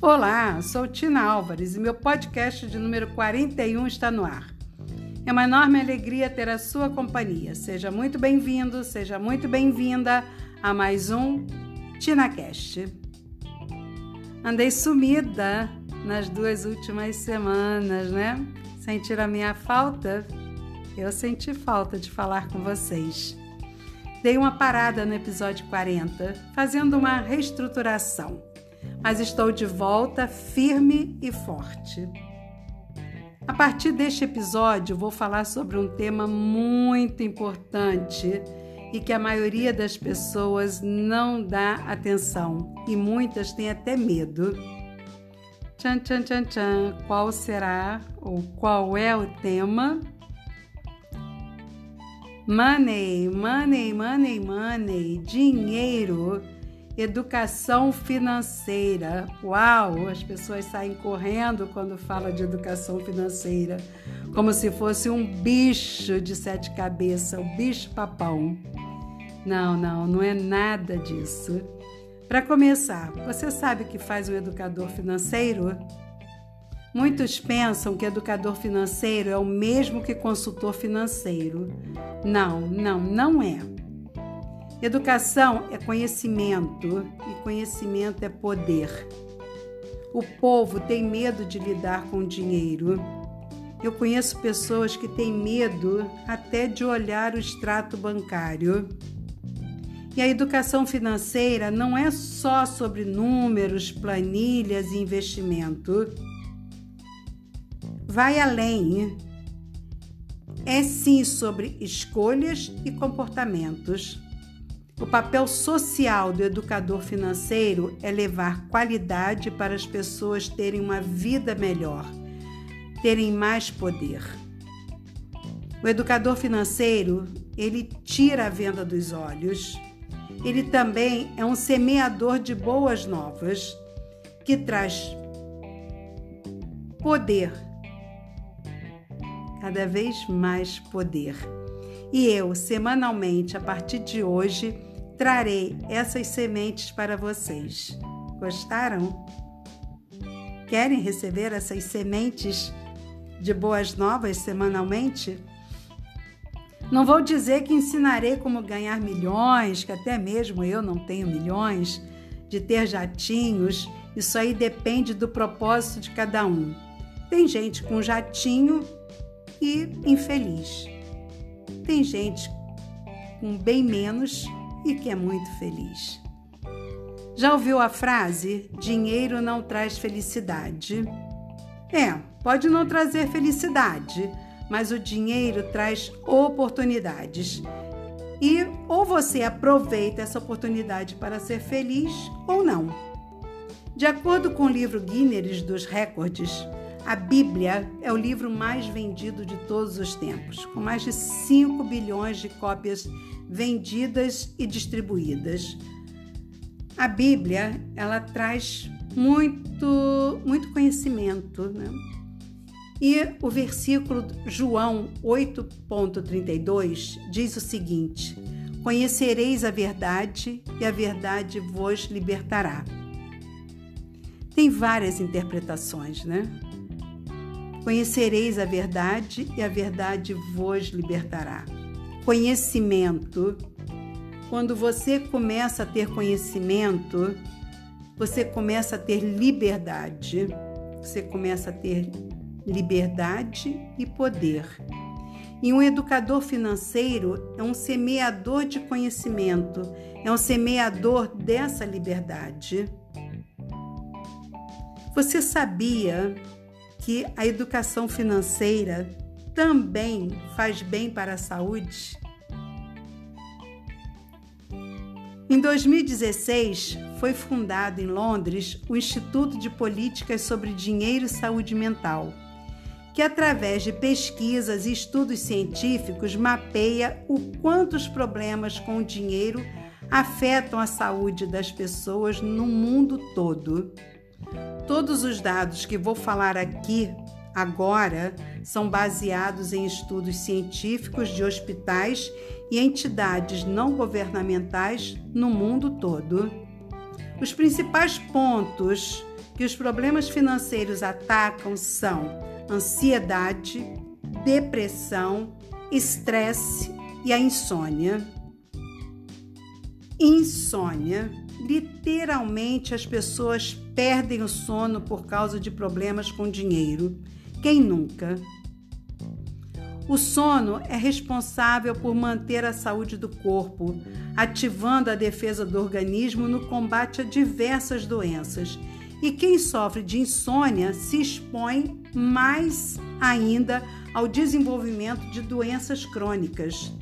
Olá, sou Tina Álvares e meu podcast de número 41 está no ar. É uma enorme alegria ter a sua companhia. Seja muito bem-vindo, seja muito bem-vinda a mais um TinaCast. Andei sumida nas duas últimas semanas, né? Sentir a minha falta? Eu senti falta de falar com vocês. Dei uma parada no episódio 40, fazendo uma reestruturação, mas estou de volta firme e forte. A partir deste episódio, vou falar sobre um tema muito importante e que a maioria das pessoas não dá atenção e muitas têm até medo. Tchan, tchan, tchan, tchan. Qual será ou qual é o tema? Money, money, money, money, dinheiro, educação financeira. Uau, as pessoas saem correndo quando fala de educação financeira, como se fosse um bicho de sete cabeças, o bicho papão. Não, não, não é nada disso. Para começar, você sabe o que faz um educador financeiro? Muitos pensam que educador financeiro é o mesmo que consultor financeiro. Não, não, não é. Educação é conhecimento e conhecimento é poder. O povo tem medo de lidar com dinheiro. Eu conheço pessoas que têm medo até de olhar o extrato bancário. E a educação financeira não é só sobre números, planilhas e investimento vai além. É sim sobre escolhas e comportamentos. O papel social do educador financeiro é levar qualidade para as pessoas terem uma vida melhor, terem mais poder. O educador financeiro, ele tira a venda dos olhos. Ele também é um semeador de boas novas, que traz poder cada vez mais poder. E eu, semanalmente, a partir de hoje, trarei essas sementes para vocês. Gostaram? Querem receber essas sementes de boas novas semanalmente? Não vou dizer que ensinarei como ganhar milhões, que até mesmo eu não tenho milhões, de ter jatinhos, isso aí depende do propósito de cada um. Tem gente com jatinho e infeliz. Tem gente com bem menos e que é muito feliz. Já ouviu a frase: dinheiro não traz felicidade? É, pode não trazer felicidade, mas o dinheiro traz oportunidades. E ou você aproveita essa oportunidade para ser feliz ou não. De acordo com o livro Guinness dos Recordes, a Bíblia é o livro mais vendido de todos os tempos, com mais de 5 bilhões de cópias vendidas e distribuídas. A Bíblia, ela traz muito, muito conhecimento, né? E o versículo João 8.32 diz o seguinte: Conhecereis a verdade e a verdade vos libertará. Tem várias interpretações, né? Conhecereis a verdade e a verdade vos libertará. Conhecimento. Quando você começa a ter conhecimento, você começa a ter liberdade. Você começa a ter liberdade e poder. E um educador financeiro é um semeador de conhecimento, é um semeador dessa liberdade. Você sabia que a educação financeira também faz bem para a saúde? Em 2016, foi fundado em Londres o Instituto de Políticas sobre Dinheiro e Saúde Mental, que, através de pesquisas e estudos científicos, mapeia o quanto os problemas com o dinheiro afetam a saúde das pessoas no mundo todo. Todos os dados que vou falar aqui agora são baseados em estudos científicos de hospitais e entidades não governamentais no mundo todo. Os principais pontos que os problemas financeiros atacam são ansiedade, depressão, estresse e a insônia. Insônia. Literalmente as pessoas perdem o sono por causa de problemas com dinheiro. Quem nunca? O sono é responsável por manter a saúde do corpo, ativando a defesa do organismo no combate a diversas doenças. E quem sofre de insônia se expõe mais ainda ao desenvolvimento de doenças crônicas.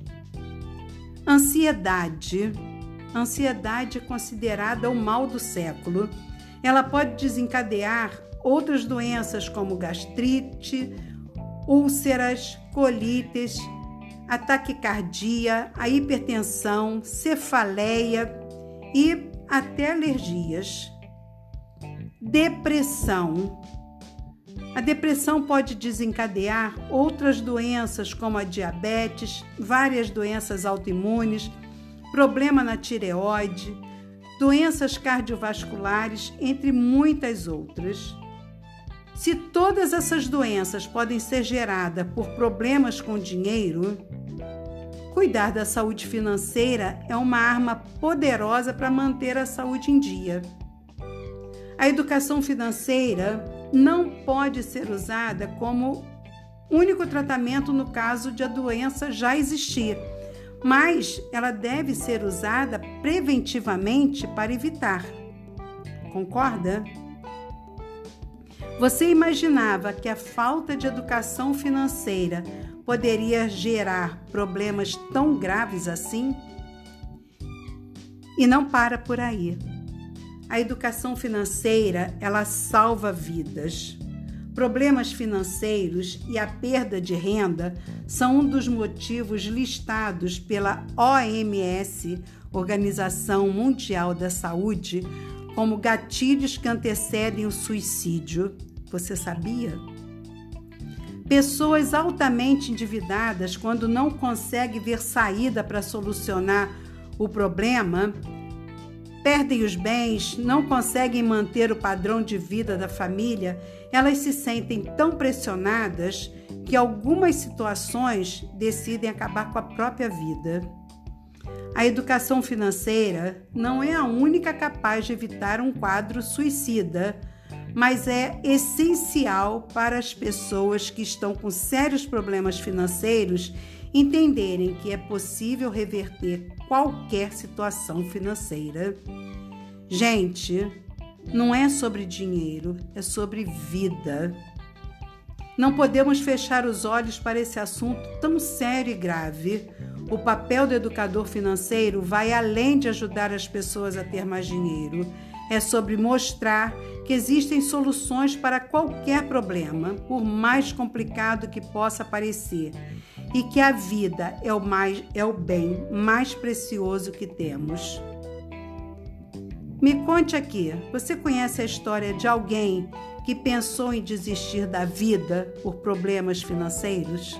Ansiedade. Ansiedade é considerada o mal do século. Ela pode desencadear outras doenças como gastrite, úlceras, colites, a taquicardia, a hipertensão, cefaleia e até alergias. Depressão. A depressão pode desencadear outras doenças como a diabetes, várias doenças autoimunes, problema na tireoide, doenças cardiovasculares, entre muitas outras. Se todas essas doenças podem ser geradas por problemas com dinheiro, cuidar da saúde financeira é uma arma poderosa para manter a saúde em dia. A educação financeira não pode ser usada como único tratamento no caso de a doença já existir, mas ela deve ser usada preventivamente para evitar. Concorda? Você imaginava que a falta de educação financeira poderia gerar problemas tão graves assim? E não para por aí. A educação financeira, ela salva vidas. Problemas financeiros e a perda de renda são um dos motivos listados pela OMS, Organização Mundial da Saúde, como gatilhos que antecedem o suicídio. Você sabia? Pessoas altamente endividadas, quando não conseguem ver saída para solucionar o problema, perdem os bens, não conseguem manter o padrão de vida da família, elas se sentem tão pressionadas que algumas situações decidem acabar com a própria vida. A educação financeira não é a única capaz de evitar um quadro suicida, mas é essencial para as pessoas que estão com sérios problemas financeiros entenderem que é possível reverter qualquer situação financeira. Gente, não é sobre dinheiro, é sobre vida. Não podemos fechar os olhos para esse assunto tão sério e grave. O papel do educador financeiro vai além de ajudar as pessoas a ter mais dinheiro. É sobre mostrar que existem soluções para qualquer problema, por mais complicado que possa parecer, e que a vida é o, mais, é o bem mais precioso que temos. Me conte aqui, você conhece a história de alguém que pensou em desistir da vida por problemas financeiros?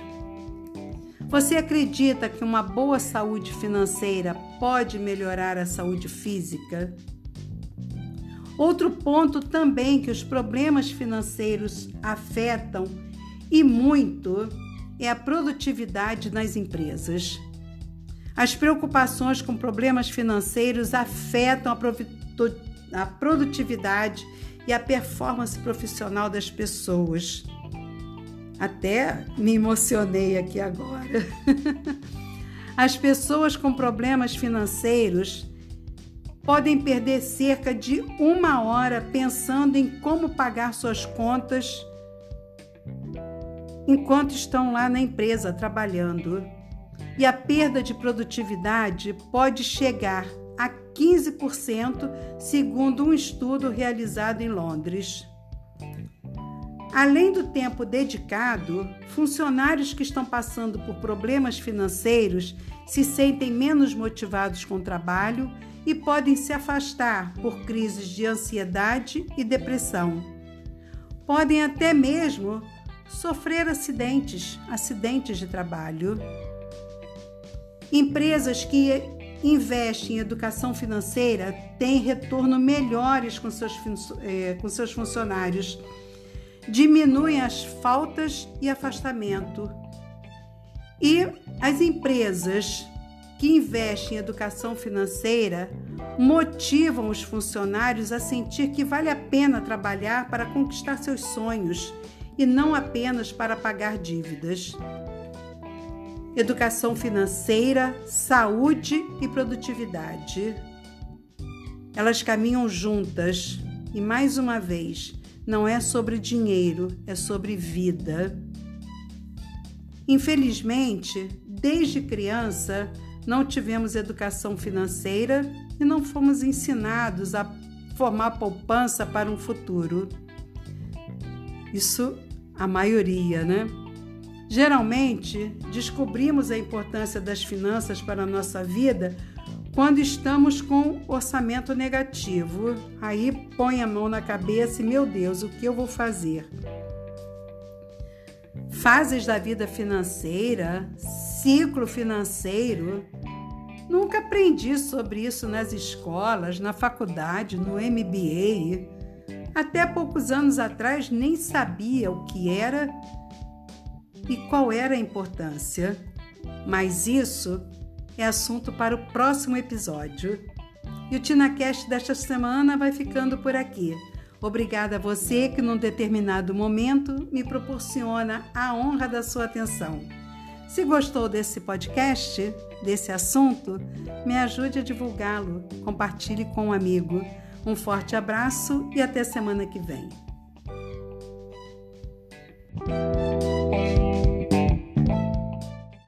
Você acredita que uma boa saúde financeira pode melhorar a saúde física? Outro ponto também que os problemas financeiros afetam e muito é a produtividade nas empresas. As preocupações com problemas financeiros afetam a produtividade e a performance profissional das pessoas. Até me emocionei aqui agora. As pessoas com problemas financeiros podem perder cerca de uma hora pensando em como pagar suas contas enquanto estão lá na empresa trabalhando. E a perda de produtividade pode chegar a 15%, segundo um estudo realizado em Londres. Além do tempo dedicado, funcionários que estão passando por problemas financeiros se sentem menos motivados com o trabalho e podem se afastar por crises de ansiedade e depressão. Podem até mesmo sofrer acidentes, acidentes de trabalho. Empresas que investe em educação financeira tem retorno melhores com seus, é, com seus funcionários, diminuem as faltas e afastamento. E as empresas que investem em educação financeira motivam os funcionários a sentir que vale a pena trabalhar para conquistar seus sonhos e não apenas para pagar dívidas. Educação financeira, saúde e produtividade. Elas caminham juntas e, mais uma vez, não é sobre dinheiro, é sobre vida. Infelizmente, desde criança, não tivemos educação financeira e não fomos ensinados a formar poupança para um futuro. Isso a maioria, né? Geralmente, descobrimos a importância das finanças para a nossa vida quando estamos com orçamento negativo. Aí põe a mão na cabeça e, meu Deus, o que eu vou fazer? Fases da vida financeira, ciclo financeiro, Nunca aprendi sobre isso nas escolas, na faculdade, no MBA. Até poucos anos atrás nem sabia o que era e qual era a importância. Mas isso é assunto para o próximo episódio. E o TinaCast desta semana vai ficando por aqui. Obrigada a você que, num determinado momento, me proporciona a honra da sua atenção. Se gostou desse podcast, desse assunto, me ajude a divulgá-lo, compartilhe com um amigo. Um forte abraço e até semana que vem.